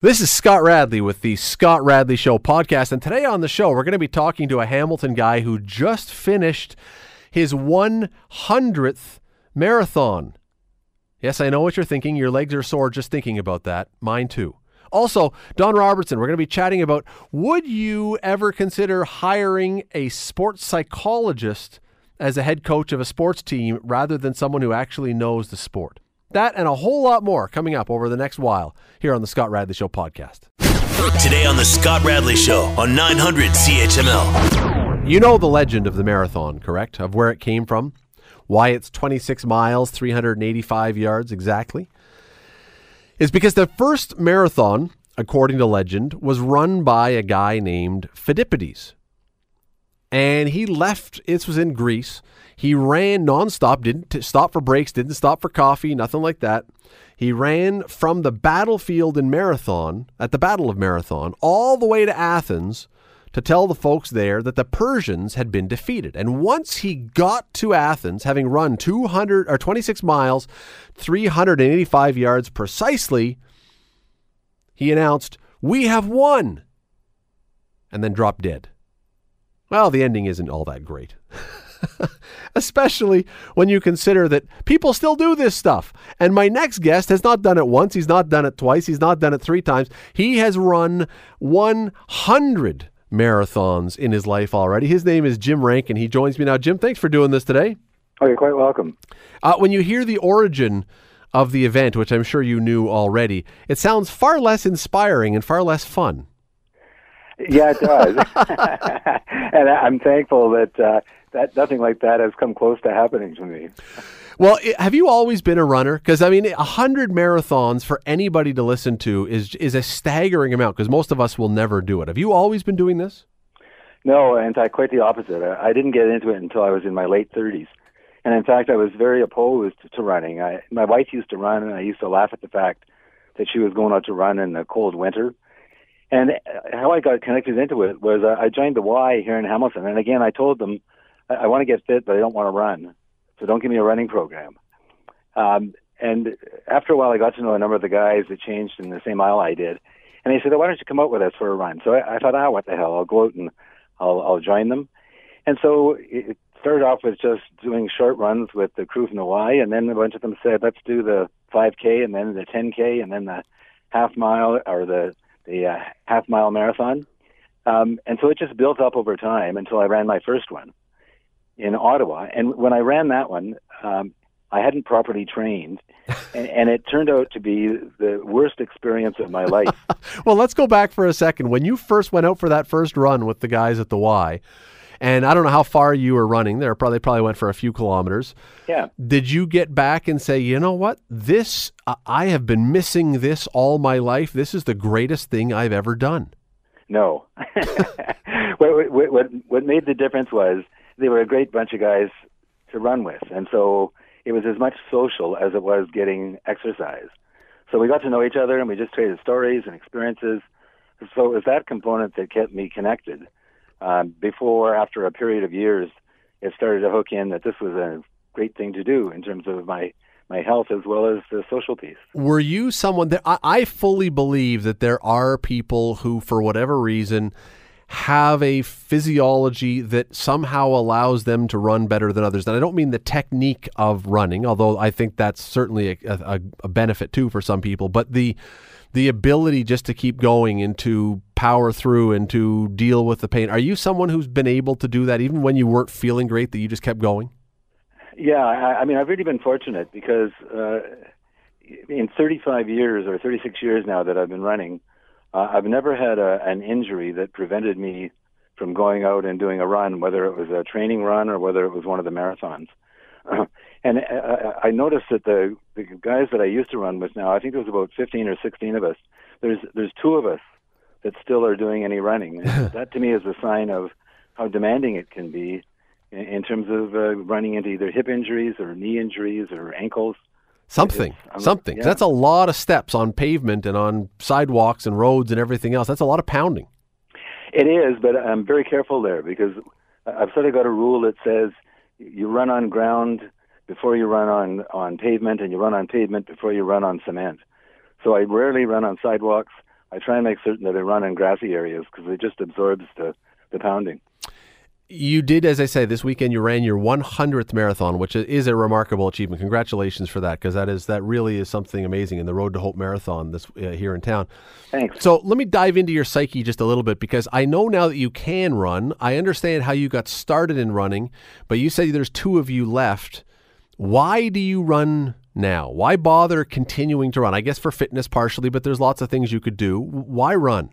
This is Scott Radley with the Scott Radley Show podcast. And today on the show, we're going to be talking to a Hamilton guy who just finished his 100th marathon. Yes, I know what you're thinking. Your legs are sore just thinking about that. Mine too. Also, Don Robertson, we're going to be chatting about would you ever consider hiring a sports psychologist as a head coach of a sports team rather than someone who actually knows the sport? That and a whole lot more coming up over the next while here on the Scott Radley Show podcast. Today on the Scott Radley Show on 900 CHML. You know the legend of the marathon, correct? Of where it came from? Why it's 26 miles, 385 yards exactly? Is because the first marathon, according to legend, was run by a guy named Phidippides. And he left, this was in Greece. He ran nonstop, didn't stop for breaks, didn't stop for coffee, nothing like that. He ran from the battlefield in Marathon, at the Battle of Marathon, all the way to Athens to tell the folks there that the Persians had been defeated. And once he got to Athens, having run 200 or 26 miles, 385 yards precisely, he announced, "We have won." And then dropped dead. Well, the ending isn't all that great. Especially when you consider that people still do this stuff. And my next guest has not done it once, he's not done it twice, he's not done it three times. He has run 100 marathons in his life already. His name is Jim Rankin. He joins me now. Jim, thanks for doing this today. Oh, you're quite welcome. Uh, when you hear the origin of the event, which I'm sure you knew already, it sounds far less inspiring and far less fun. Yeah, it does. and I'm thankful that uh, that nothing like that has come close to happening to me. Well, have you always been a runner? Because I mean, a hundred marathons for anybody to listen to is is a staggering amount. Because most of us will never do it. Have you always been doing this? No, in fact, quite the opposite. I didn't get into it until I was in my late 30s, and in fact, I was very opposed to running. I, my wife used to run, and I used to laugh at the fact that she was going out to run in the cold winter and how I got connected into it was uh, I joined the Y here in Hamilton, and again I told them I, I want to get fit, but I don't want to run, so don't give me a running program. Um, and after a while, I got to know a number of the guys that changed in the same aisle I did, and they said, oh, "Why don't you come out with us for a run?" So I, I thought, "Ah, what the hell? I'll go out and I'll, I'll join them." And so it started off with just doing short runs with the crew from the Y, and then a bunch of them said, "Let's do the 5K, and then the 10K, and then the half mile or the the uh, half mile marathon. Um, and so it just built up over time until I ran my first one in Ottawa. And when I ran that one, um, I hadn't properly trained, and, and, it turned out to be the worst experience of my life. well, let's go back for a second. When you first went out for that first run with the guys at the Y, and I don't know how far you were running there. Probably probably went for a few kilometers. Yeah. Did you get back and say, you know what? This I have been missing this all my life. This is the greatest thing I've ever done. No. what, what what made the difference was they were a great bunch of guys to run with, and so it was as much social as it was getting exercise. So we got to know each other, and we just traded stories and experiences. So it was that component that kept me connected um, before, after a period of years, it started to hook in that this was a great thing to do in terms of my my health as well as the social piece. Were you someone that I, I fully believe that there are people who, for whatever reason, have a physiology that somehow allows them to run better than others. And I don't mean the technique of running, although I think that's certainly a, a, a benefit too for some people, but the the ability just to keep going and to power through and to deal with the pain. Are you someone who's been able to do that even when you weren't feeling great, that you just kept going? Yeah, I, I mean, I've really been fortunate because uh, in 35 years or 36 years now that I've been running, uh, I've never had a, an injury that prevented me from going out and doing a run, whether it was a training run or whether it was one of the marathons. and uh, I noticed that the the guys that I used to run with now, I think there was about 15 or 16 of us. There's there's two of us that still are doing any running. that to me is a sign of how demanding it can be in, in terms of uh, running into either hip injuries or knee injuries or ankles. Something, something. Yeah. That's a lot of steps on pavement and on sidewalks and roads and everything else. That's a lot of pounding. It is, but I'm very careful there because I've sort of got a rule that says you run on ground before you run on on pavement, and you run on pavement before you run on cement. So I rarely run on sidewalks. I try and make certain that I run in grassy areas because it just absorbs the the pounding. You did, as I say, this weekend you ran your 100th marathon, which is a remarkable achievement. Congratulations for that, because that is that really is something amazing in the Road to Hope Marathon this uh, here in town. Thanks. So let me dive into your psyche just a little bit, because I know now that you can run. I understand how you got started in running, but you said there's two of you left. Why do you run now? Why bother continuing to run? I guess for fitness partially, but there's lots of things you could do. Why run?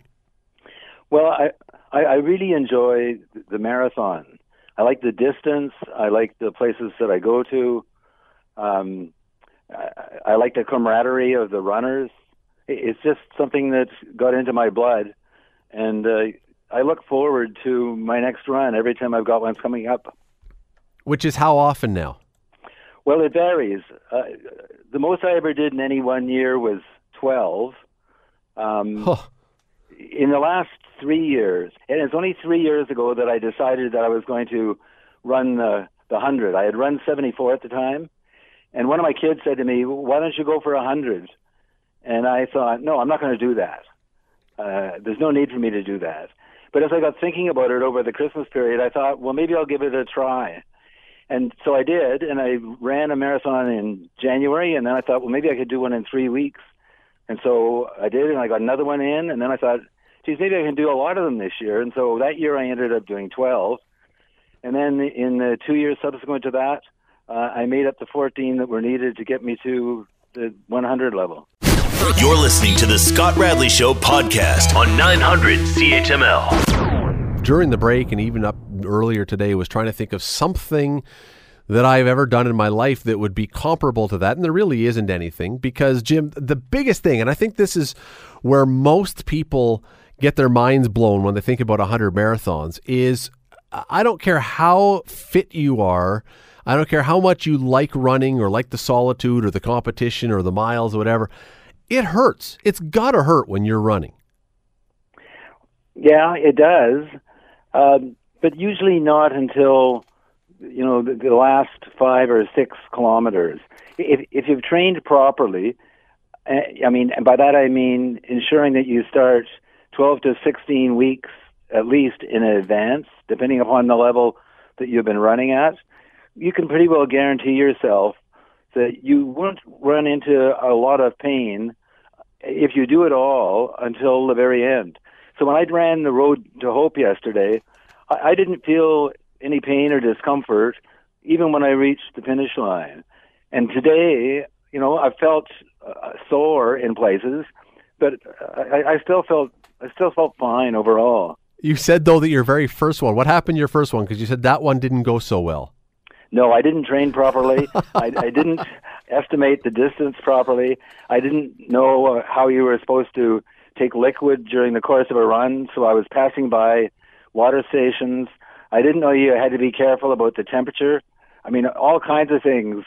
Well, I I, I really enjoy the marathon. I like the distance. I like the places that I go to. Um, I, I like the camaraderie of the runners. It's just something that's got into my blood, and uh, I look forward to my next run every time I've got one coming up. Which is how often now? Well, it varies. Uh, the most I ever did in any one year was twelve. Um. In the last three years, and it's only three years ago that I decided that I was going to run the the hundred. I had run seventy four at the time, and one of my kids said to me, "Why don't you go for a hundred?" And I thought, "No, I'm not going to do that. Uh, there's no need for me to do that." But as I got thinking about it over the Christmas period, I thought, "Well, maybe I'll give it a try." And so I did, and I ran a marathon in January, and then I thought, well, maybe I could do one in three weeks. And so I did, and I got another one in, and then I thought, geez, maybe I can do a lot of them this year. And so that year I ended up doing 12. And then in the two years subsequent to that, uh, I made up the 14 that were needed to get me to the 100 level. You're listening to the Scott Radley Show podcast on 900 CHML. during the break and even up earlier today was trying to think of something that I've ever done in my life that would be comparable to that. And there really isn't anything because, Jim, the biggest thing, and I think this is where most people get their minds blown when they think about 100 marathons, is I don't care how fit you are. I don't care how much you like running or like the solitude or the competition or the miles or whatever. It hurts. It's got to hurt when you're running. Yeah, it does, um, but usually not until you know the, the last five or six kilometers. If if you've trained properly, uh, I mean, and by that I mean ensuring that you start 12 to 16 weeks at least in advance, depending upon the level that you've been running at. You can pretty well guarantee yourself that you won't run into a lot of pain if you do it all until the very end. So when I ran the road to hope yesterday, I, I didn't feel any pain or discomfort even when I reached the finish line. And today, you know, I felt uh, sore in places, but I, I still felt I still felt fine overall. You said though that your very first one. What happened your first one? Because you said that one didn't go so well. No, I didn't train properly. I, I didn't estimate the distance properly. I didn't know uh, how you were supposed to take liquid during the course of a run, so I was passing by water stations. I didn't know you had to be careful about the temperature. I mean, all kinds of things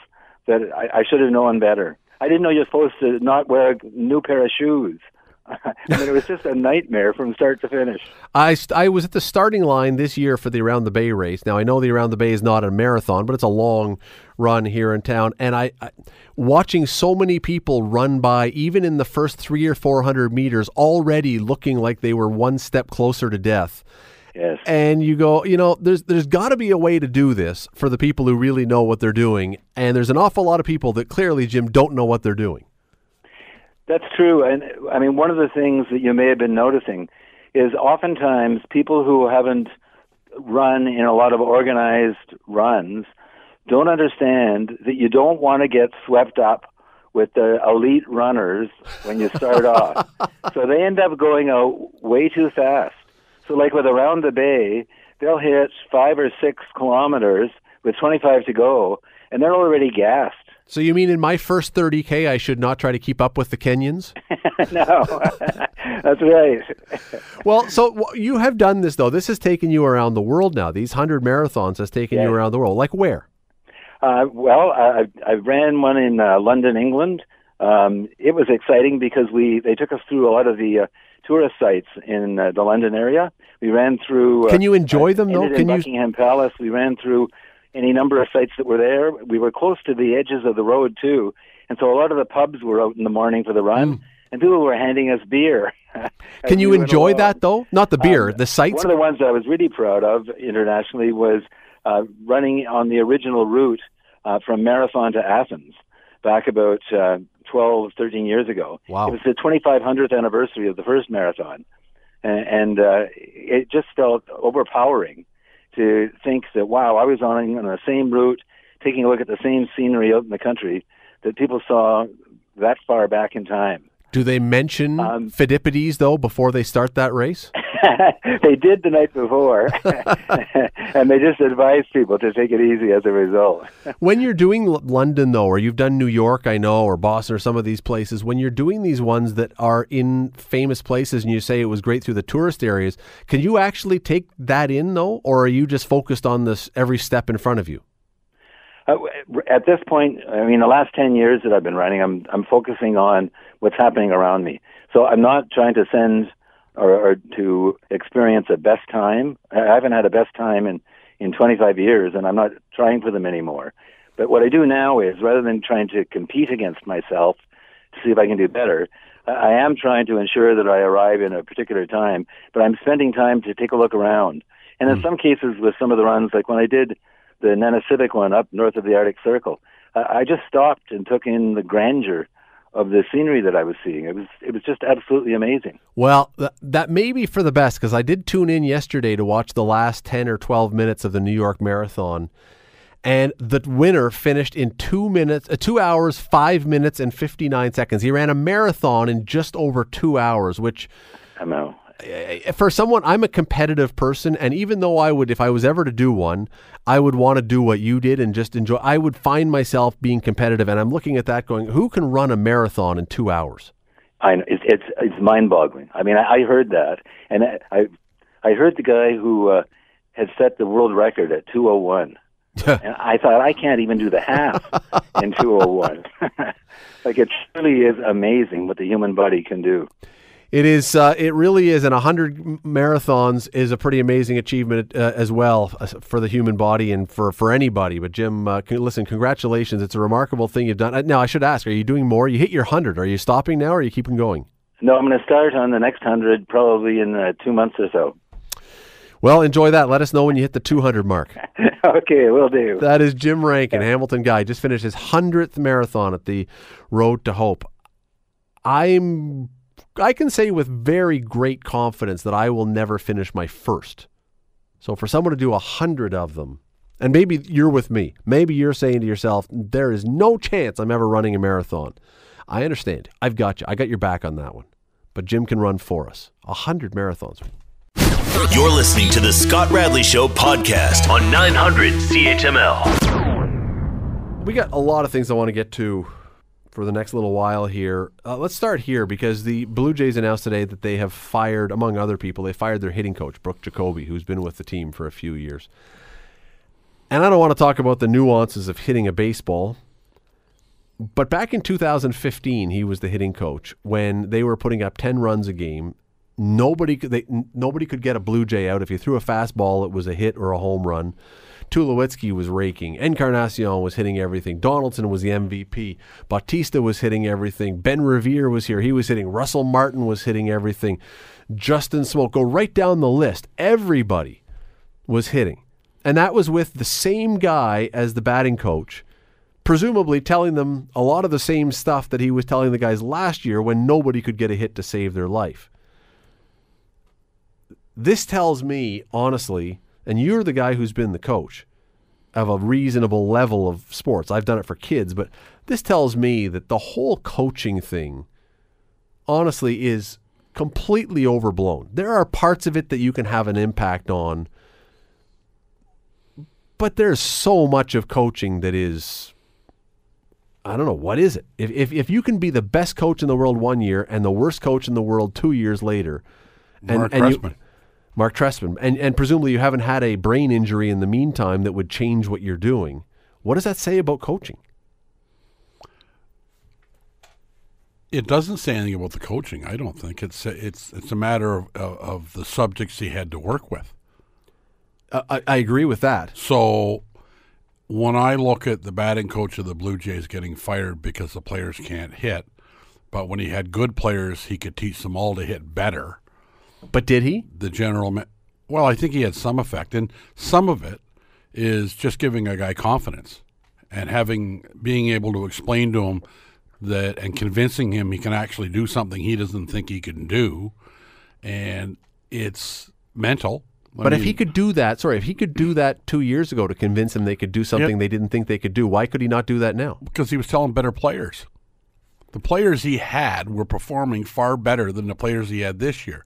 that I, I should have known better. I didn't know you're supposed to not wear a new pair of shoes. I mean, it was just a nightmare from start to finish. I, I was at the starting line this year for the Around the Bay race. Now I know the Around the Bay is not a marathon, but it's a long run here in town. And I, I watching so many people run by, even in the first three or four hundred meters, already looking like they were one step closer to death. Yes. And you go, you know, there's there's got to be a way to do this for the people who really know what they're doing. And there's an awful lot of people that clearly, Jim, don't know what they're doing. That's true. And I mean, one of the things that you may have been noticing is oftentimes people who haven't run in a lot of organized runs don't understand that you don't want to get swept up with the elite runners when you start off. So they end up going out way too fast. So, like with Around the Bay, they'll hit five or six kilometers with 25 to go, and they're already gassed. So you mean in my first 30k, I should not try to keep up with the Kenyans? no, that's right. Well, so you have done this though. This has taken you around the world now. These hundred marathons has taken you around the world. Like where? Uh, well, I, I ran one in uh, London, England. Um, it was exciting because we they took us through a lot of the uh, tourist sites in uh, the London area. We ran through. Uh, Can you enjoy them, though? Can you- Buckingham Palace. We ran through any number of sites that were there. We were close to the edges of the road too, and so a lot of the pubs were out in the morning for the run. Mm. and people were handing us beer. Can you enjoy that though? Not the beer, um, the sights. One of the ones that I was really proud of internationally was uh, running on the original route uh, from Marathon to Athens back about uh, 12, 13 years ago. Wow. It was the 2500th anniversary of the first marathon. And, and uh, it just felt overpowering to think that, wow, I was on, on the same route, taking a look at the same scenery out in the country that people saw that far back in time. Do they mention um, Pheidippides though before they start that race? they did the night before, and they just advised people to take it easy as a result. when you're doing London though, or you've done New York, I know, or Boston, or some of these places, when you're doing these ones that are in famous places, and you say it was great through the tourist areas, can you actually take that in though, or are you just focused on this every step in front of you? Uh, at this point, I mean, the last ten years that I've been running, I'm I'm focusing on what's happening around me. So I'm not trying to send or, or to experience a best time. I haven't had a best time in in 25 years, and I'm not trying for them anymore. But what I do now is, rather than trying to compete against myself to see if I can do better, I am trying to ensure that I arrive in a particular time. But I'm spending time to take a look around. And in mm. some cases, with some of the runs, like when I did the Nanisivik one up north of the Arctic Circle. I just stopped and took in the grandeur of the scenery that I was seeing. It was it was just absolutely amazing. Well, th- that may be for the best because I did tune in yesterday to watch the last ten or twelve minutes of the New York Marathon, and the winner finished in two minutes, uh, two hours, five minutes, and fifty nine seconds. He ran a marathon in just over two hours, which I know for someone I'm a competitive person and even though I would if I was ever to do one I would want to do what you did and just enjoy I would find myself being competitive and I'm looking at that going who can run a marathon in 2 hours? I know it's it's, it's mind-boggling. I mean I, I heard that and I I heard the guy who uh, had set the world record at 201 and I thought I can't even do the half in 201 like it really is amazing what the human body can do it is. Uh, it really is, and hundred marathons is a pretty amazing achievement uh, as well uh, for the human body and for, for anybody. But Jim, uh, listen, congratulations! It's a remarkable thing you've done. Uh, now, I should ask: Are you doing more? You hit your hundred. Are you stopping now, or are you keeping going? No, I'm going to start on the next hundred probably in uh, two months or so. Well, enjoy that. Let us know when you hit the 200 mark. okay, we'll do. That is Jim Rankin, Hamilton guy. Just finished his 100th marathon at the Road to Hope. I'm I can say with very great confidence that I will never finish my first. So for someone to do a hundred of them, and maybe you're with me, maybe you're saying to yourself, there is no chance I'm ever running a marathon. I understand. I've got you. I got your back on that one. But Jim can run for us. A hundred marathons. You're listening to the Scott Radley Show podcast on 900 CHML. We got a lot of things I want to get to for the next little while here. Uh, let's start here because the Blue Jays announced today that they have fired, among other people, they fired their hitting coach, Brook Jacoby, who's been with the team for a few years. And I don't want to talk about the nuances of hitting a baseball, but back in 2015, he was the hitting coach when they were putting up 10 runs a game. Nobody could, nobody could get a Blue Jay out. If you threw a fastball, it was a hit or a home run. Tulowitzki was raking. Encarnacion was hitting everything. Donaldson was the MVP. Bautista was hitting everything. Ben Revere was here. He was hitting. Russell Martin was hitting everything. Justin Smoak. Go right down the list. Everybody was hitting. And that was with the same guy as the batting coach, presumably telling them a lot of the same stuff that he was telling the guys last year when nobody could get a hit to save their life. This tells me, honestly, and you're the guy who's been the coach of a reasonable level of sports. I've done it for kids, but this tells me that the whole coaching thing, honestly, is completely overblown. There are parts of it that you can have an impact on, but there's so much of coaching that is. I don't know what is it. If, if if you can be the best coach in the world one year and the worst coach in the world two years later, Marc and, and you, Marc Trestman, and, and presumably you haven't had a brain injury in the meantime that would change what you're doing. What does that say about coaching? It doesn't say anything about the coaching. I don't think it's it's it's a matter of of, of the subjects he had to work with. Uh, I, I agree with that. So when I look at the batting coach of the Blue Jays getting fired because the players can't hit, But when he had good players, he could teach them all to hit better. But did he? The general, ma- well, I think he had some effect, and some of it is just giving a guy confidence and having being able to explain to him that and convincing him he can actually do something he doesn't think he can do, and it's mental. I But if he could do that, sorry, if he could do that two years ago to convince them they could do something they didn't think they could do, why could he not do that now? because he was telling better players. The players he had were performing far better than the players he had this year.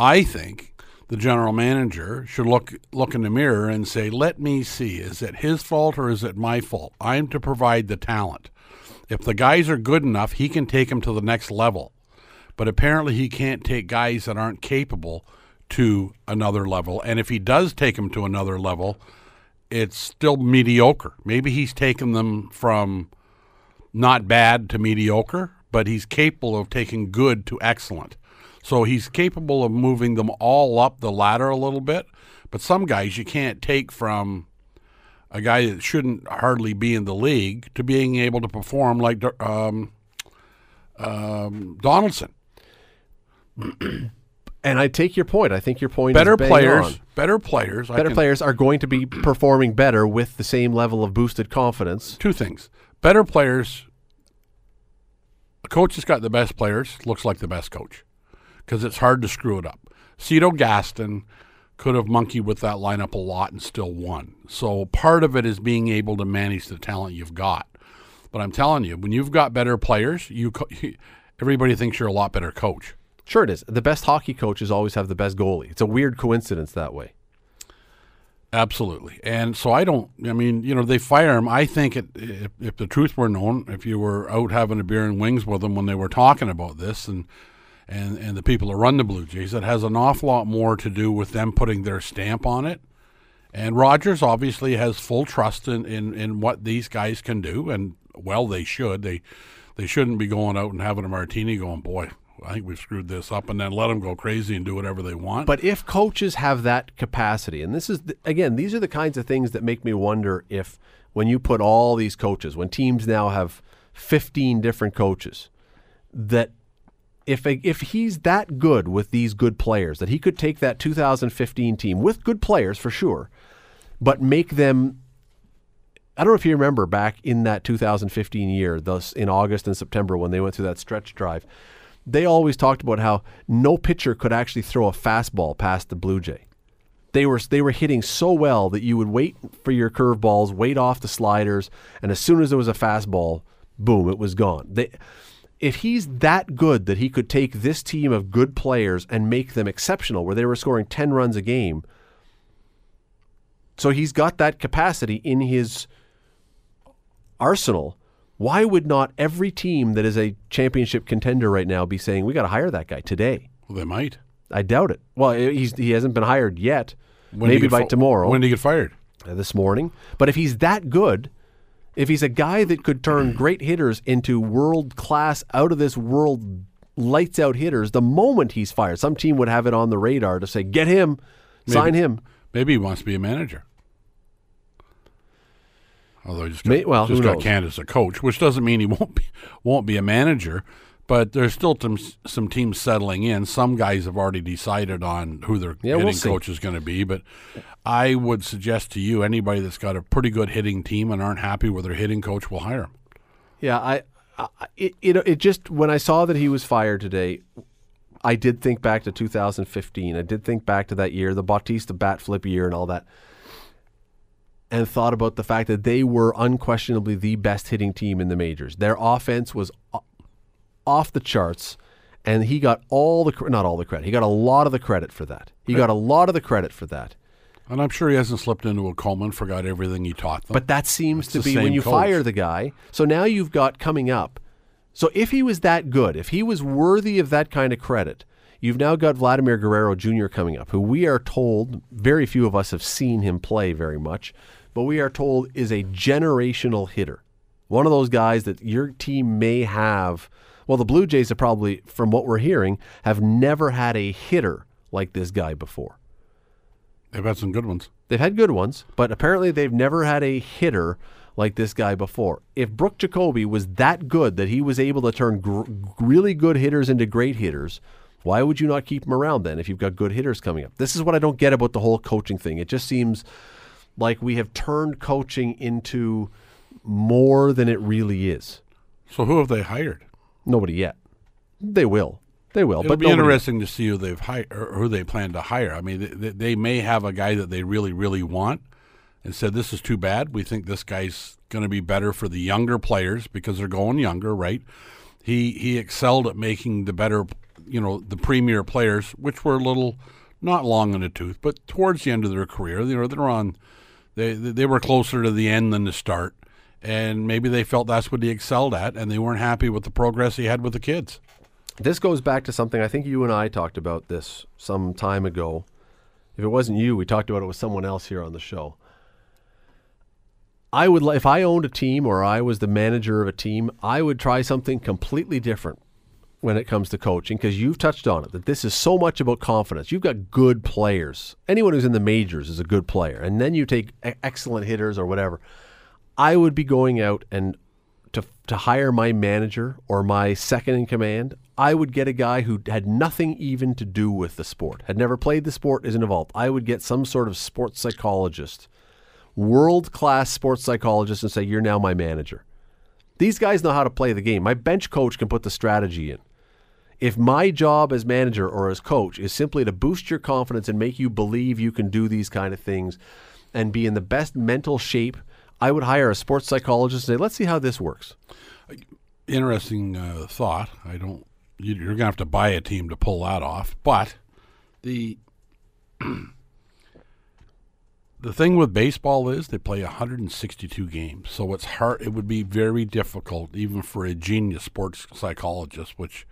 I think the general manager should look look in the mirror and say, "Let me see. Is it his fault or is it my fault? I'm to provide the talent. If the guys are good enough, he can take them to the next level. But apparently, he can't take guys that aren't capable to another level. And if he does take them to another level, it's still mediocre. Maybe he's taken them from not bad to mediocre, but he's capable of taking good to excellent. So he's capable of moving them all up the ladder a little bit. But some guys you can't take from a guy that shouldn't hardly be in the league to being able to perform like um, um, Donaldson. And I take your point. I think your point Better is players, on. better players. Better can- players are going to be performing better with the same level of boosted confidence. two things. Better players. A coach that's got the best players looks like the best coach because it's hard to screw it up. Cito Gaston could have monkeyed with that lineup a lot and still won. So part of it is being able to manage the talent you've got. But I'm telling you, when you've got better players, you co- everybody thinks you're a lot better coach. Sure, it is. The best hockey coaches always have the best goalie. It's a weird coincidence that way. Absolutely. And so I don't, I mean, you know, they fire him. I think it, if, if the truth were known, if you were out having a beer and wings with them when they were talking about this and, and, and the people that run the Blue Jays, it has an awful lot more to do with them putting their stamp on it. And Rogers obviously has full trust in, in, in what these guys can do. And, well, they should. They, they shouldn't be going out and having a martini going, boy, I think we've screwed this up, and then let them go crazy and do whatever they want. But if coaches have that capacity, and this is, the, again, these are the kinds of things that make me wonder if when you put all these coaches, when teams now have 15 different coaches, that if, if he's that good with these good players, that he could take that 2015 team with good players for sure, but make them I don't know if you remember back in that 2015 year, thus in August and September when they went through that stretch drive, they always talked about how no pitcher could actually throw a fastball past the Blue Jay. They were they were hitting so well that you would wait for your curveballs, wait off the sliders, and as soon as there was a fastball, boom, it was gone. They, if he's that good that he could take this team of good players and make them exceptional, where they were scoring 10 runs a game, so he's got that capacity in his arsenal. Why would not every team that is a championship contender right now be saying we got to hire that guy today? well, they might. I doubt it. Well, he's he hasn't been hired yet. When Maybe by fi- tomorrow, When did he get fired? uh, this morning. But if he's that good, if he's a guy that could turn mm. great hitters into world class, out of this world, lights out hitters, the moment he's fired, some team would have it on the radar to say, get him, sign him. Maybe he wants to be a manager. Although he just got, May- well, just got as a coach, which doesn't mean he won't be won't be a manager. But there's still some some teams settling in. Some guys have already decided on who their Yeah, we'll hitting coach is going to be. But I would suggest to you, anybody that's got a pretty good hitting team and aren't happy with their hitting coach, will hire him. Yeah, I, I it, it, it just when I saw that he was fired today, I did think back to 2015. I did think back to that year, the Bautista bat flip year, and all that, and thought about the fact that they were unquestionably the best hitting team in the majors. Their offense was o- off the charts, and he got all the not all the credit. He got a lot of the credit for that. He got a lot of the credit for that. And I'm sure he hasn't slipped into a Coleman, forgot everything he taught them. But that seems It's to be when you coach. fire the guy. So now you've got coming up. So if he was that good, if he was worthy of that kind of credit, you've now got Vladimir Guerrero Jr. coming up, who we are told, very few of us have seen him play very much, but we are told is a generational hitter. One of those guys that your team may have. Well, the Blue Jays have probably, from what we're hearing, have never had a hitter like this guy before. They've had some good ones. They've had good ones, but apparently they've never had a hitter like this guy before. If Brook Jacoby was that good that he was able to turn gr- really good hitters into great hitters, why would you not keep him around then if you've got good hitters coming up? This is what I don't get about the whole coaching thing. It just seems like we have turned coaching into more than it really is. So who have they hired? Nobody yet. They will. They will. It'll but be nobody- interesting to see who they've hired or who they plan to hire. I mean, they, they may have a guy that they really, really want, and said, "This is too bad. We think this guy's going to be better for the younger players because they're going younger, right?" He he excelled at making the better, you know, the premier players, which were a little not long in the tooth, but towards the end of their career, you know, they're on. They they were closer to the end than the start, and maybe they felt that's what he excelled at, and they weren't happy with the progress he had with the kids. This goes back to something I think you and I talked about this some time ago. If it wasn't you, we talked about it with someone else here on the show. I would if I owned a team or I was the manager of a team, I would try something completely different when it comes to coaching because you've touched on it that this is so much about confidence. You've got good players. Anyone who's in the majors is a good player. And then you take excellent hitters or whatever. I would be going out and to to hire my manager or my second in command, I would get a guy who had nothing even to do with the sport, had never played the sport, isn't involved. I would get some sort of sports psychologist, world class sports psychologist, and say, "You're now my manager." These guys know how to play the game. My bench coach can put the strategy in. If my job as manager or as coach is simply to boost your confidence and make you believe you can do these kind of things and be in the best mental shape, I would hire a sports psychologist and say, let's see how this works. interesting uh, thought. I don't. you- You're gonna have to buy a team to pull that off. But the the thing with baseball is they play 162 games, so it's hard. It would be very difficult, even for a genius sports psychologist, which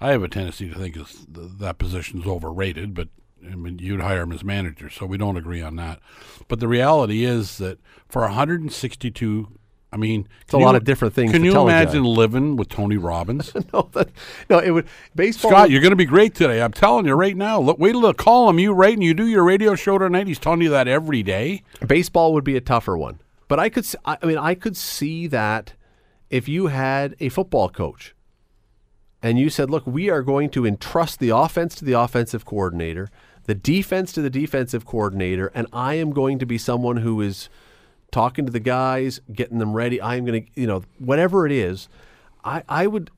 I have a tendency to think is th- that position's overrated. But I mean, you'd hire him as manager, so we don't agree on that. But the reality is that for 162. I mean, It's a lot of different things Can you tell a guy. imagine living with Tony Robbins? no, that, no, it would baseball. Scott, you're going to be great today. I'm telling you right now. Look, wait till I call him. You right, and you do your radio show tonight. He's telling you that every day. baseball would be a tougher one. But I could, I mean, I could see that if you had a football coach and you said, look, we are going to entrust the offense to the offensive coordinator, the defense to the defensive coordinator, and I am going to be someone who is talking to the guys, getting them ready. I am going to, you know, whatever it is, I, I would.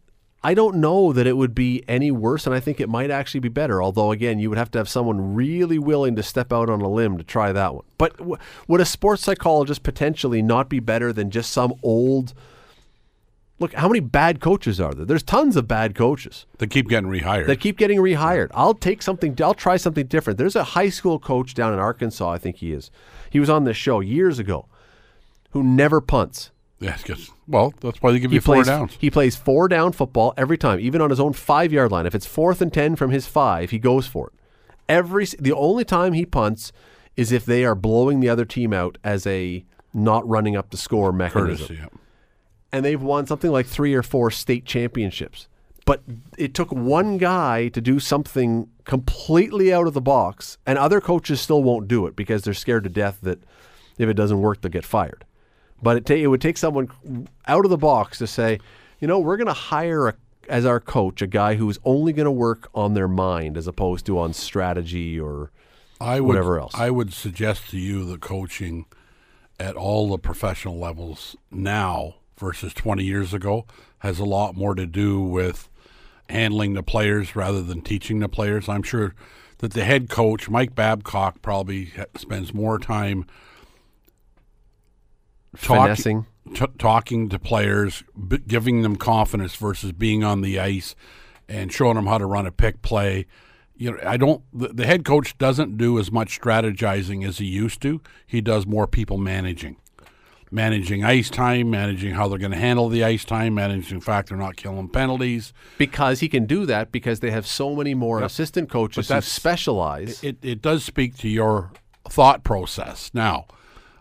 I don't know that it would be any worse, and I think it might actually be better. Although, again, you would have to have someone really willing to step out on a limb to try that one. But w- would a sports psychologist potentially not be better than just some old? Look, how many bad coaches are there? There's tons of bad coaches They keep getting rehired. that keep getting rehired. I'll take something. I'll try something different. There's a high school coach down in Arkansas. I think he is. He was on this show years ago, who never punts. yeah, because well, that's why they give He you four downs. he plays four down football every time, even on his own five yard line. If it's fourth and ten from his five, he goes for it. Every the only time he punts is if they are blowing the other team out as a not running up the score mechanism. Courtesy. Yeah. And they've won something like three or four state championships. But it took one guy to do something completely out of the box, and other coaches still won't do it because they're scared to death that if it doesn't work, they'll get fired. But it, ta- it would take someone out of the box to say, you know, we're going to hire a, as our coach a guy who's only going to work on their mind as opposed to on strategy or I would, Whatever else. I would suggest to you that coaching at all the professional levels now versus 20 years ago has a lot more to do with handling the players rather than teaching the players. I'm sure that the head coach, Mike Babcock, probably spends more time talk- t- talking to players, b- giving them confidence versus being on the ice and showing them how to run a pick play. You know, I don't. The, the head coach doesn't do as much strategizing as he used to. He does more people managing, managing ice time, managing how they're going to handle the ice time, managing the fact they're not killing penalties. Because he can do that because they have so many more assistant coaches who that's- specialize. It it does speak to your thought process now.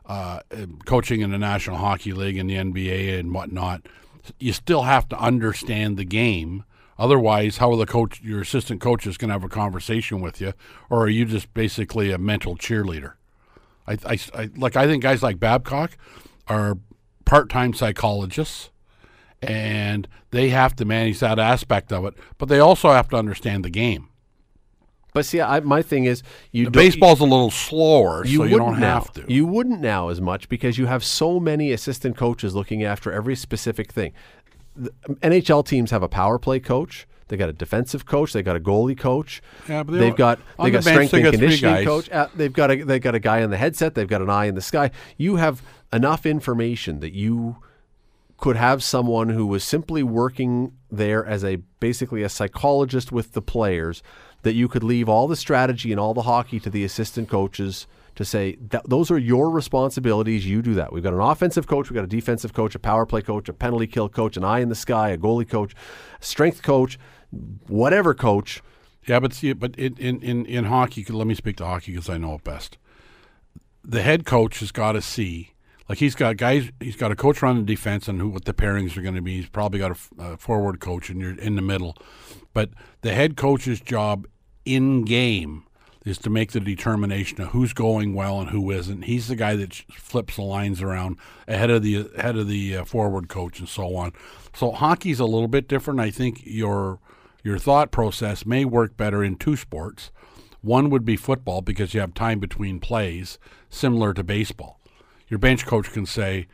Uh, coaching in the National Hockey League and the NBA and whatnot, you still have to understand the game. Otherwise, how are the coach, your assistant coaches, going to have a conversation with you, or are you just basically a mental cheerleader? I, I, I like. I think guys like Babcock are part-time psychologists, and they have to manage that aspect of it. But they also have to understand the game. But see, I, my thing is, you Baseball's a little slower, you so you don't now. have to. You wouldn't now as much because you have so many assistant coaches looking after every specific thing. The NHL teams have a power play coach. They got a defensive coach. They got a goalie coach. Yeah, but they they've got they the got bench, strength they and conditioning coach. Uh, they've got a they got a guy in the headset. They've got an eye in the sky. You have enough information that you could have someone who was simply working there as a basically a psychologist with the players that you could leave all the strategy and all the hockey to the assistant coaches to say those are your responsibilities you do that we've got an offensive coach we've got a defensive coach a power play coach a penalty kill coach an eye in the sky a goalie coach strength coach whatever coach Yeah, but see, but in in in, in hockey, let me speak to hockey because I know it best. The head coach has got to see, like he's got guys, he's got a coach running defense and who what the pairings are going to be. He's probably got a forward coach and you're in the middle, but the head coach's job in game is to make the determination of who's going well and who isn't. He's the guy that flips the lines around ahead of the ahead of the uh, forward coach and so on. So hockey's a little bit different. I think your your thought process may work better in two sports. One would be football because you have time between plays, similar to baseball. Your bench coach can say,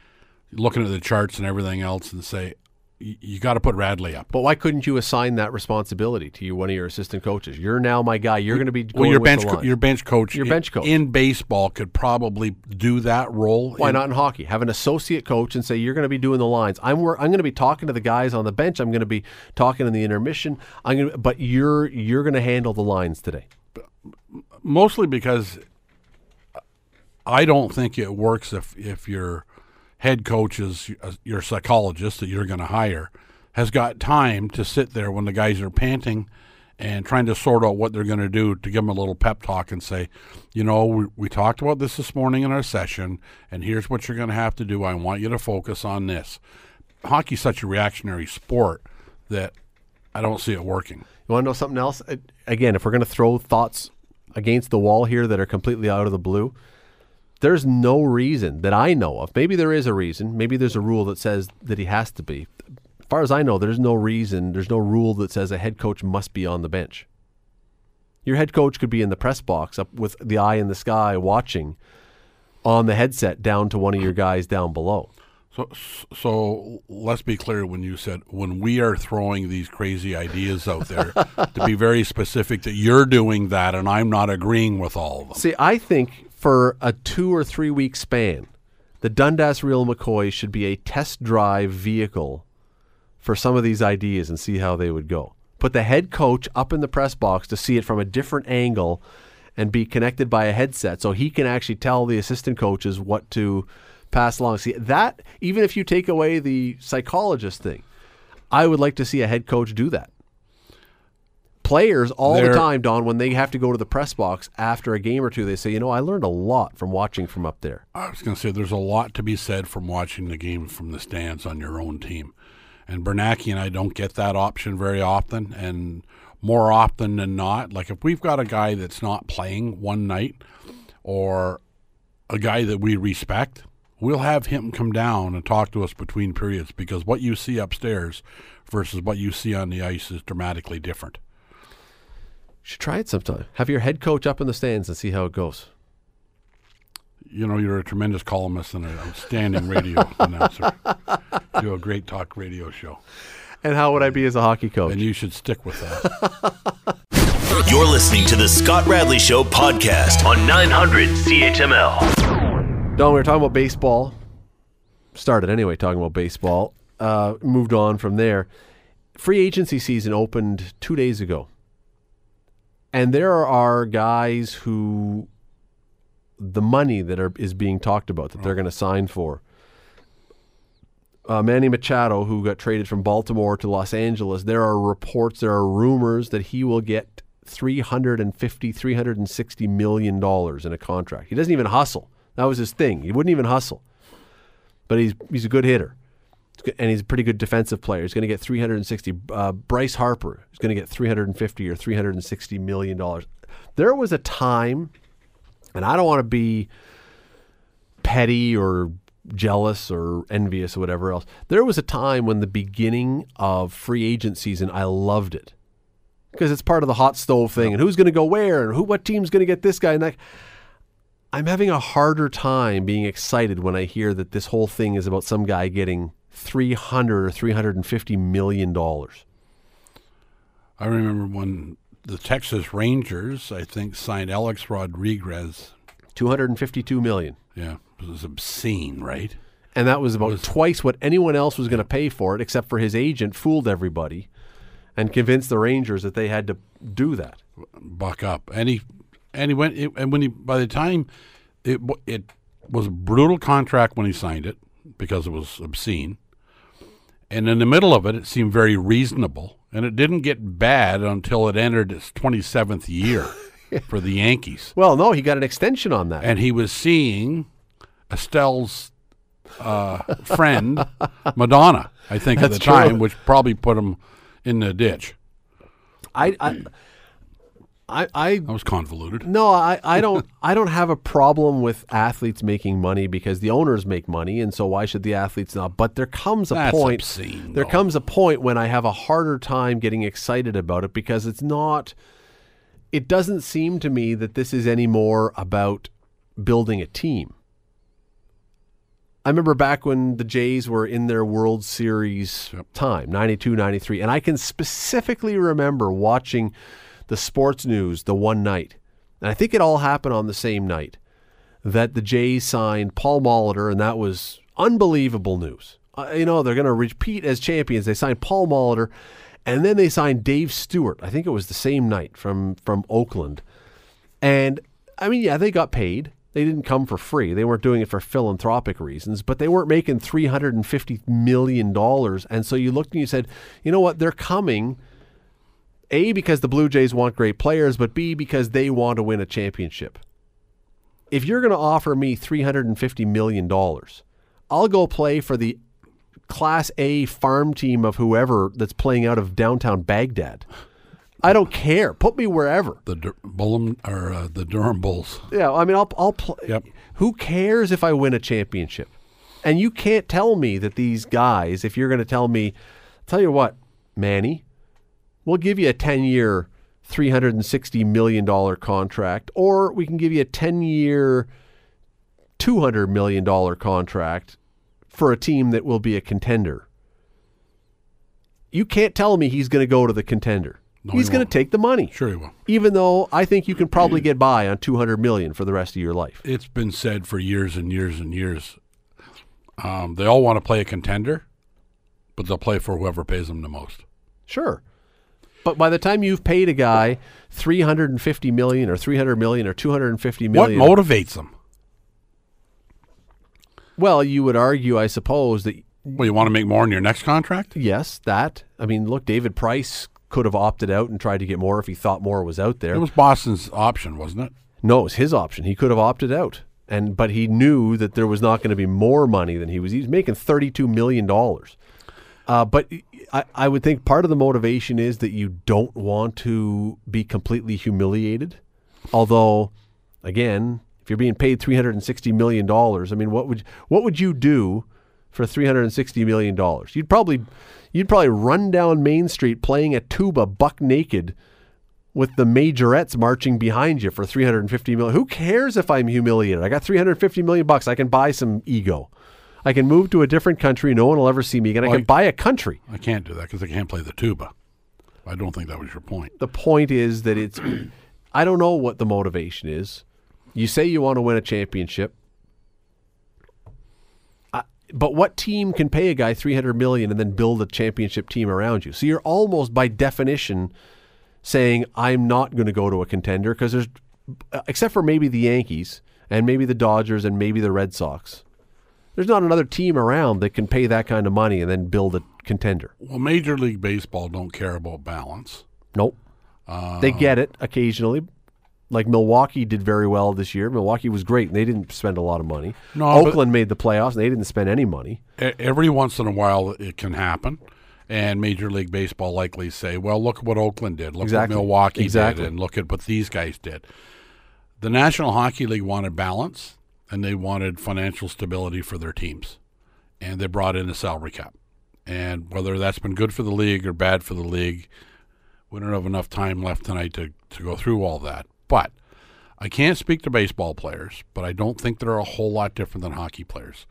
looking at the charts and everything else, and say, you got to put Radley up. but why couldn't you assign that responsibility to you one of your assistant coaches you're now my guy you're going to be Well, your bench, the co- your bench coach, Your in- bench coach. in baseball could probably do that role. Why in- not in hockey? Have an associate coach and say you're going to be doing the lines. I'm I'm going to be talking to the guys on the bench. I'm going to be talking in the intermission. I'm going to, but you're you're going to handle the lines today. mostly because I don't think it works if if your head coach is uh, your psychologist that you're going to hire has got time to sit there when the guys are panting and trying to sort out what they're going to do to give them a little pep talk and say, you know, we, we talked about this this morning in our session, and here's what you're going to have to do. I want you to focus on this. Hockey's such a reactionary sport that I don't see it working. You want to know something else? Again, if we're going to throw thoughts against the wall here that are completely out of the blue, there's no reason that I know of. Maybe there is a reason. Maybe there's a rule that says that he has to be. As far as I know, there's no reason. There's no rule that says a head coach must be on the bench. Your head coach could be in the press box up with the eye in the sky watching on the headset down to one of your guys down below. So, so let's be clear when you said when we are throwing these crazy ideas out there to be very specific that you're doing that and I'm not agreeing with all of them. See, I think for a two or three week span, the Dundas Real McCoy should be a test drive vehicle for some of these ideas and see how they would go. Put the head coach up in the press box to see it from a different angle and be connected by a headset so he can actually tell the assistant coaches what to pass along. See, that, even if you take away the psychologist thing, I would like to see a head coach do that. Players all There- the time, Don, when they have to go to the press box after a game or two, they say, you know, I learned a lot from watching from up there. I was going to say there's a lot to be said from watching the game from the stands on your own team. And Bernanke and I don't get that option very often. And more often than not, like if we've got a guy that's not playing one night or a guy that we respect, we'll have him come down and talk to us between periods because what you see upstairs versus what you see on the ice is dramatically different. You should try it sometime. Have your head coach up in the stands and see how it goes. You know, you're a tremendous columnist and an outstanding radio announcer. Do a great talk radio show. And how would I be as a hockey coach? And you should stick with that. You're listening to the Scott Radley Show podcast on 900 CHML. Don, we were talking about baseball. Started anyway talking about baseball. Uh, moved on from there. Free agency season opened two days ago. And there are guys who the money that are, is being talked about that they're going to sign for. Uh, Manny Machado, who got traded from Baltimore to Los Angeles, there are reports, there are rumors that he will get 350 360 million dollars in a contract. He doesn't even hustle. That was his thing. He wouldn't even hustle. But he's he's a good hitter. And he's a pretty good defensive player. He's going to get 360. Uh, Bryce Harper is going to get 350 or 360 million dollars. There was a time, and I don't want to be petty or jealous or envious or whatever else. There was a time when the beginning of free agent season, I loved it because it's part of the hot stove thing and who's going to go where and who what team's going to get this guy and that. I'm having a harder time being excited when I hear that this whole thing is about some guy getting 300 or 350 million dollars. I remember when the Texas Rangers, I think, signed Alex Rodriguez. 252 million. Yeah, it was obscene, right? And that was about twice what anyone else was going to pay for it, except for his agent fooled everybody and convinced the Rangers that they had to do that. Buck up, and he and he went. And when he by the time it it was a brutal contract when he signed it because it was obscene, and in the middle of it, it seemed very reasonable, and it didn't get bad until it entered its twenty seventh year for the Yankees. Well, no, he got an extension on that. and he was seeing Estelle's uh, friend Madonna, I think, at the true. time, which probably put him in the ditch. I, I, I, I was convoluted. No, I, I don't I don't have a problem with athletes making money because the owners make money and so why should the athletes not? But there comes a That's point obscene, there though. comes a point when I have a harder time getting excited about it because it's not it doesn't seem to me that this is any more about building a team. I remember back when the Jays were in their World Series time, 92, 93, and I can specifically remember watching the sports news the one night. And I think it all happened on the same night that the Jays signed Paul Molitor, and that was unbelievable news. Uh, you know, they're going to repeat as champions. They signed Paul Molitor, and then they signed Dave Stewart. I think it was the same night from from Oakland. And I mean, yeah, they got paid. They didn't come for free. They weren't doing it for philanthropic reasons, but they weren't making $350 million. And so you looked and you said, you know what? They're coming, A, because the Blue Jays want great players, but B, because they want to win a championship. If you're going to offer me $350 million, I'll go play for the Class A farm team of whoever that's playing out of downtown Baghdad. I don't care. Put me wherever. The Dur- Bullum or uh, the Durham Bulls. Yeah, I mean, I'll I'll play. Yep. Who cares if I win a championship? And you can't tell me that these guys. If you're going to tell me, tell you what, Manny, we'll give you a ten-year, three hundred and sixty million dollar contract, or we can give you a ten-year, two hundred million dollar contract for a team that will be a contender. You can't tell me he's going to go to the contender. No, he's he going to take the money Sure, he will. even though I think you can probably get by on 200 million for the rest of your life. It's been said for years and years and years. Um, they all want to play a contender, but they'll play for whoever pays them the most. Sure. But by the time you've paid a guy 350 million or 300 million or 250 million, What motivates them? well, you would argue, I suppose, that Well, you want to make more in your next contract? yes, that. I mean, look, David Price could have opted out and tried to get more if he thought more was out there. It was Boston's option, wasn't it? No, it was his option. He could have opted out, and but he knew that there was not going to be more money than he was. He was making thirty-two million dollars. Uh, but I, I would think part of the motivation is that you don't want to be completely humiliated. Although, again, if you're being paid three hundred and sixty million dollars, I mean, what would what would you do for three hundred and sixty million dollars? You'd probably you'd probably run down Main Street playing a tuba buck naked with the majorettes marching behind you for 350 million. Who cares if I'm humiliated? I got 350 million bucks. I can buy some ego. I can move to a different country. No one will ever see me again. I Well, can buy a country. I can't do that because I can't play the tuba. I don't think that was your point. The point is that it's, I don't know what the motivation is. You say you want to win a championship. I- But what team can pay a guy 300 million and then build a championship team around you? So you're almost by definition saying I'm not going to go to a contender because there's uh, except for maybe the Yankees and maybe the Dodgers and maybe the Red Sox. There's not another team around that can pay that kind of money and then build a contender. Well, Major League Baseball don't care about balance. Nope. they uh, get it occasionally. Like Milwaukee did very well this year. Milwaukee was great, and they didn't spend a lot of money. No, Oakland made the playoffs, and they didn't spend any money. Every once in a while, it can happen. And Major League Baseball likely say, well, look what Oakland did. Look Exactly. what Milwaukee Exactly. did. And look at what these guys did. The National Hockey League wanted balance. And they wanted financial stability for their teams, and they brought in a salary cap. And whether that's been good for the league or bad for the league, we don't have enough time left tonight to, to go through all that. But I can't speak to baseball players, but I don't think they're a whole lot different than hockey players.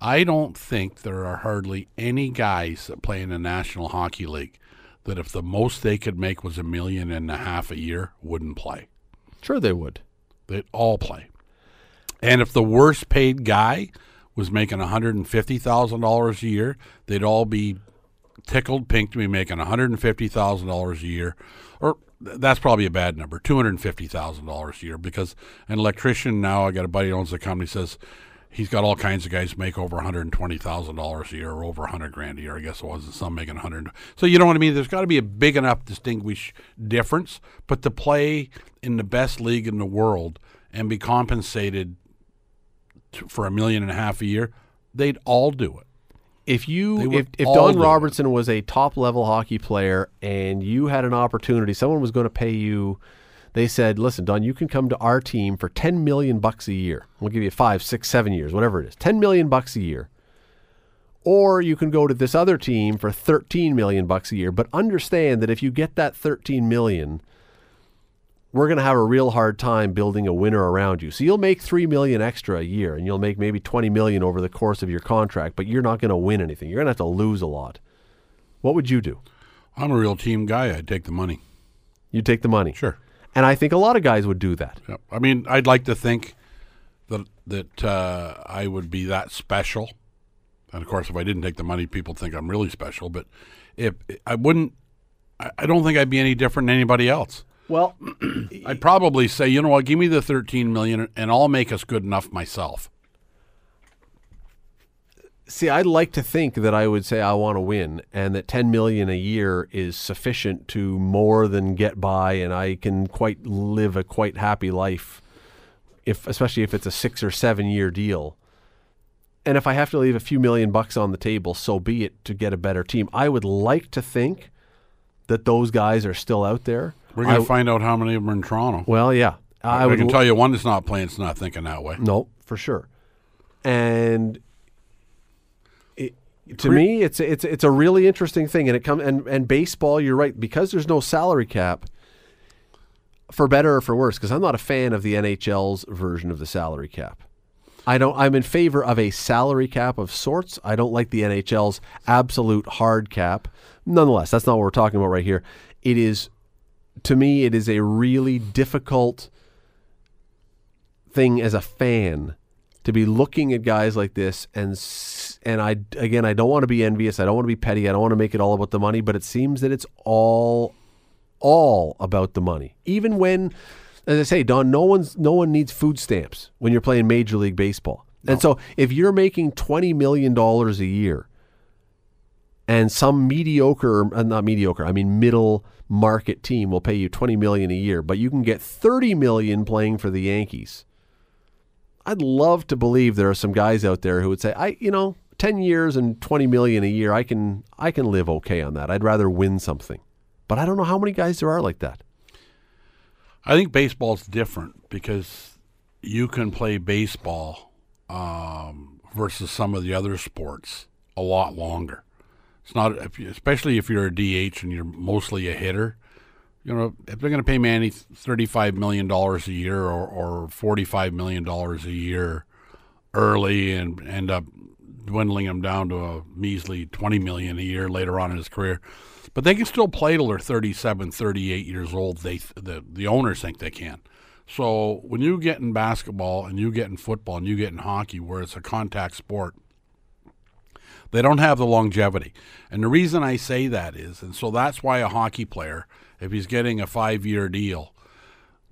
I don't think there are hardly any guys that play in the National Hockey League that if the most they could make was a million and a half a year, wouldn't play. Sure, they would. They'd all play. And if the worst paid guy was making $150,000 a year, they'd all be tickled pink to be making $150,000 a year. Or that's probably a bad number, $250,000 a year. Because an electrician now, I got a buddy who owns a company, says he's got all kinds of guys make over $120,000 a year or over 100 grand a year, I guess it was, and some making 100. So you know what I mean? There's got to be a big enough distinguish difference. But to play in the best league in the world and be compensated for a million and a half a year, they'd all do it. If you if, if Don do it. Robertson was a top level hockey player and you had an opportunity, someone was going to pay you. They said, "Listen, Don, you can come to our team for ten million bucks a year. We'll give you five, six, seven years, whatever it is, ten million bucks a year." Or you can go to this other team for thirteen million bucks a year. But understand that if you get that thirteen million, we're going to have a real hard time building a winner around you. So you'll make 3 million extra a year and you'll make maybe 20 million over the course of your contract, but you're not going to win anything. You're going to have to lose a lot. What would you do? I'm a real team guy. I'd take the money. You'd take the money. Sure. And I think a lot of guys would do that. Yep. I mean, I'd like to think that that uh, I would be that special. And of course, if I didn't take the money, people think I'm really special. But if I wouldn't, I, I don't think I'd be any different than anybody else. Well, I'd probably say, you know what, give me the 13 million, and I'll make us good enough myself. see, I'd like to think that I would say I want to win and that 10 million a year is sufficient to more than get by and I can quite live a quite happy life if especially if it's a 6 or 7 year deal. And if I have to leave a few million bucks on the table, so be it to get a better team. I would like to think that those guys are still out there. We're going I- to find out how many of them are in Toronto. Well, yeah. I, I, would can tell you one that's not playing, it's not thinking that way. No, for sure. And it, to me, it's it's it's a really interesting thing, and it come and and baseball. You're right because there's no salary cap. For better or for worse, because I'm not a fan of the NHL's version of the salary cap. I don't. I'm in favor of a salary cap of sorts. I don't like the NHL's absolute hard cap. Nonetheless, that's not what we're talking about right here. It is, to me, it is a really difficult thing as a fan to be looking at guys like this and and I again I don't want to be envious I don't want to be petty I don't want to make it all about the money but it seems that it's all all about the money. Even when as I say Don no one's no one needs food stamps when you're playing major league baseball. And so if you're making 20 million dollars a year and some mediocre uh, not mediocre i mean middle market team will pay you 20 million a year but you can get 30 million playing for the yankees. I'd love to believe there are some guys out there who would say i you know 10 years and 20 million a year i can i can live okay on that. I'd rather win something. But i don't know how many guys there are like that. I think baseball's different because you can play baseball um, versus some of the other sports a lot longer. It's not, especially if you're a DH and you're mostly a hitter. You know, if they're going to pay Manny thirty-five million dollars a year or, or forty-five million dollars a year early and end up dwindling him down to a measly 20 million a year later on in his career but they can still play till they're 37 38 years old they the, the owners think they can so when you get in basketball and you get in football and you get in hockey where it's a contact sport they don't have the longevity. And the reason i say that is and so that's why a hockey player if he's getting a five year deal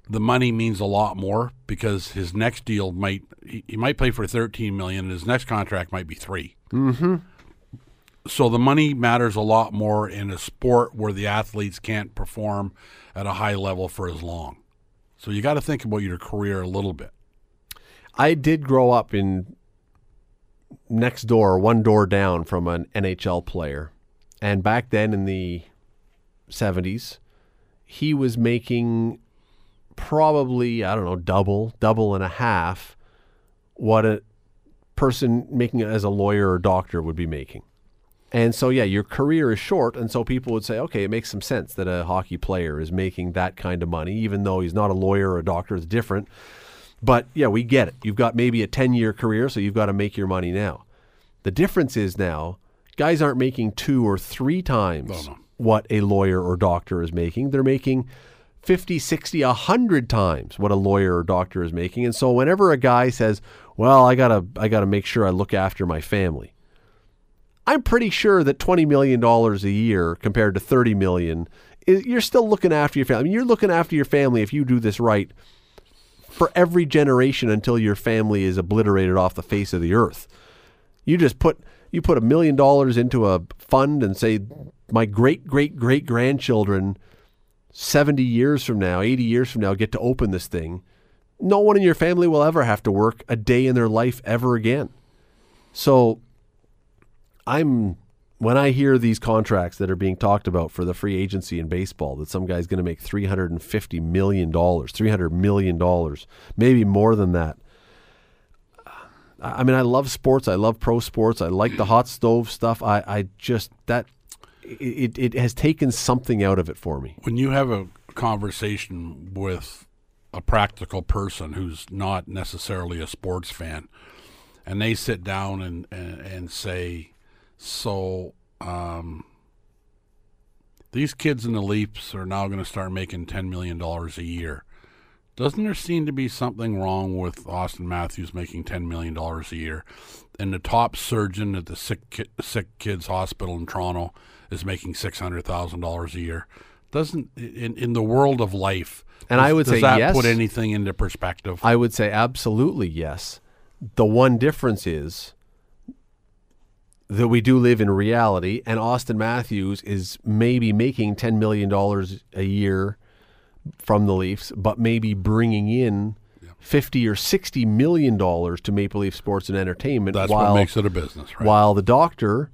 the money means a lot more because his next deal might he, he might play for 13 million and his next contract might be 3 mm-hmm. so the money matters a lot more in a sport where the athletes can't perform at a high level for as long. So you got to think about your career a little bit. I did grow up in next door, one door down from an NHL player. And back then in the 70s, he was making probably, I don't know, double, double and a half what a person making it as a lawyer or doctor would be making. And so, yeah, your career is short. And so people would say, okay, it makes some sense that a hockey player is making that kind of money, even though he's not a lawyer or a doctor, it's different. But yeah, we get it. You've got maybe a 10 year career, so you've got to make your money now. The difference is now, guys aren't making two or three times No, no. what a lawyer or doctor is making. They're making 50, 60, 100 times what a lawyer or doctor is making. And so whenever a guy says, "Well, I got to I got to make sure I look after my family." I'm pretty sure that 20 million dollars a year compared to 30 million is you're still looking after your family. I mean, you're looking after your family if you do this right for every generation until your family is obliterated off the face of the earth. You just put you put a million dollars into a fund and say my great great great grandchildren 70 years from now, 80 years from now get to open this thing. No one in your family will ever have to work a day in their life ever again. So I'm when I hear these contracts that are being talked about for the free agency in baseball, that some guy's going to make three hundred and fifty million dollars, three hundred million dollars, maybe more than that. I mean, I love sports. I love pro sports. I like the hot stove stuff. I, I just that it, it has taken something out of it for me. when you have a conversation with a practical person who's not necessarily a sports fan, and they sit down and and, and say, "So, um, these kids in the Leafs are now going to start making ten million dollars a year." Doesn't there seem to be something wrong with Auston Matthews making ten million dollars a year, and the top surgeon at the sick ki- sick kids hospital in Toronto is making six hundred thousand dollars a year? Doesn't in in the world of life, And does- I would does say that yes. put anything into perspective? I would say absolutely yes. The one difference is that we do live in reality, and Auston Matthews is maybe making $10 million a year from the Leafs, but maybe bringing in 50 or 60 million dollars to Maple Leaf Sports and Entertainment That's while what makes it a business, right? while the doctor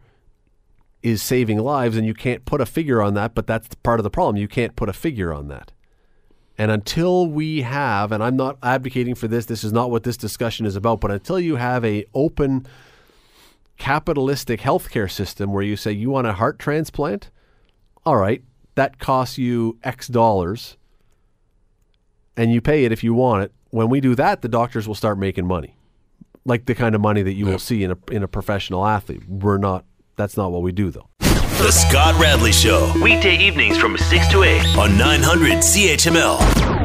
is saving lives and you can't put a figure on that but that's part of the problem. You can't put a figure on that. And until we have and i'm not advocating for this this is not what this discussion is about but until you have a open capitalistic healthcare system where you say you want a heart transplant all right that costs you x dollars and you pay it if you want it when we do that the doctors will start making money like the kind of money that you will see in a in a professional athlete. We're not. That's not what we do, though. The Scott Radley Show. Weekday evenings from 6 to 8. On 900 CHML.